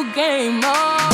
Game. Oh.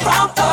from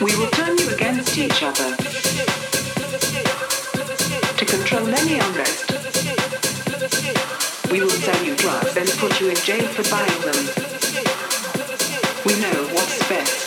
We will turn you against each other to control any unrest. We will sell you drugs and put you in jail for buying them. We know what's best.